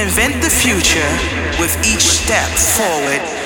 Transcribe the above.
reinvent the future with each step forward.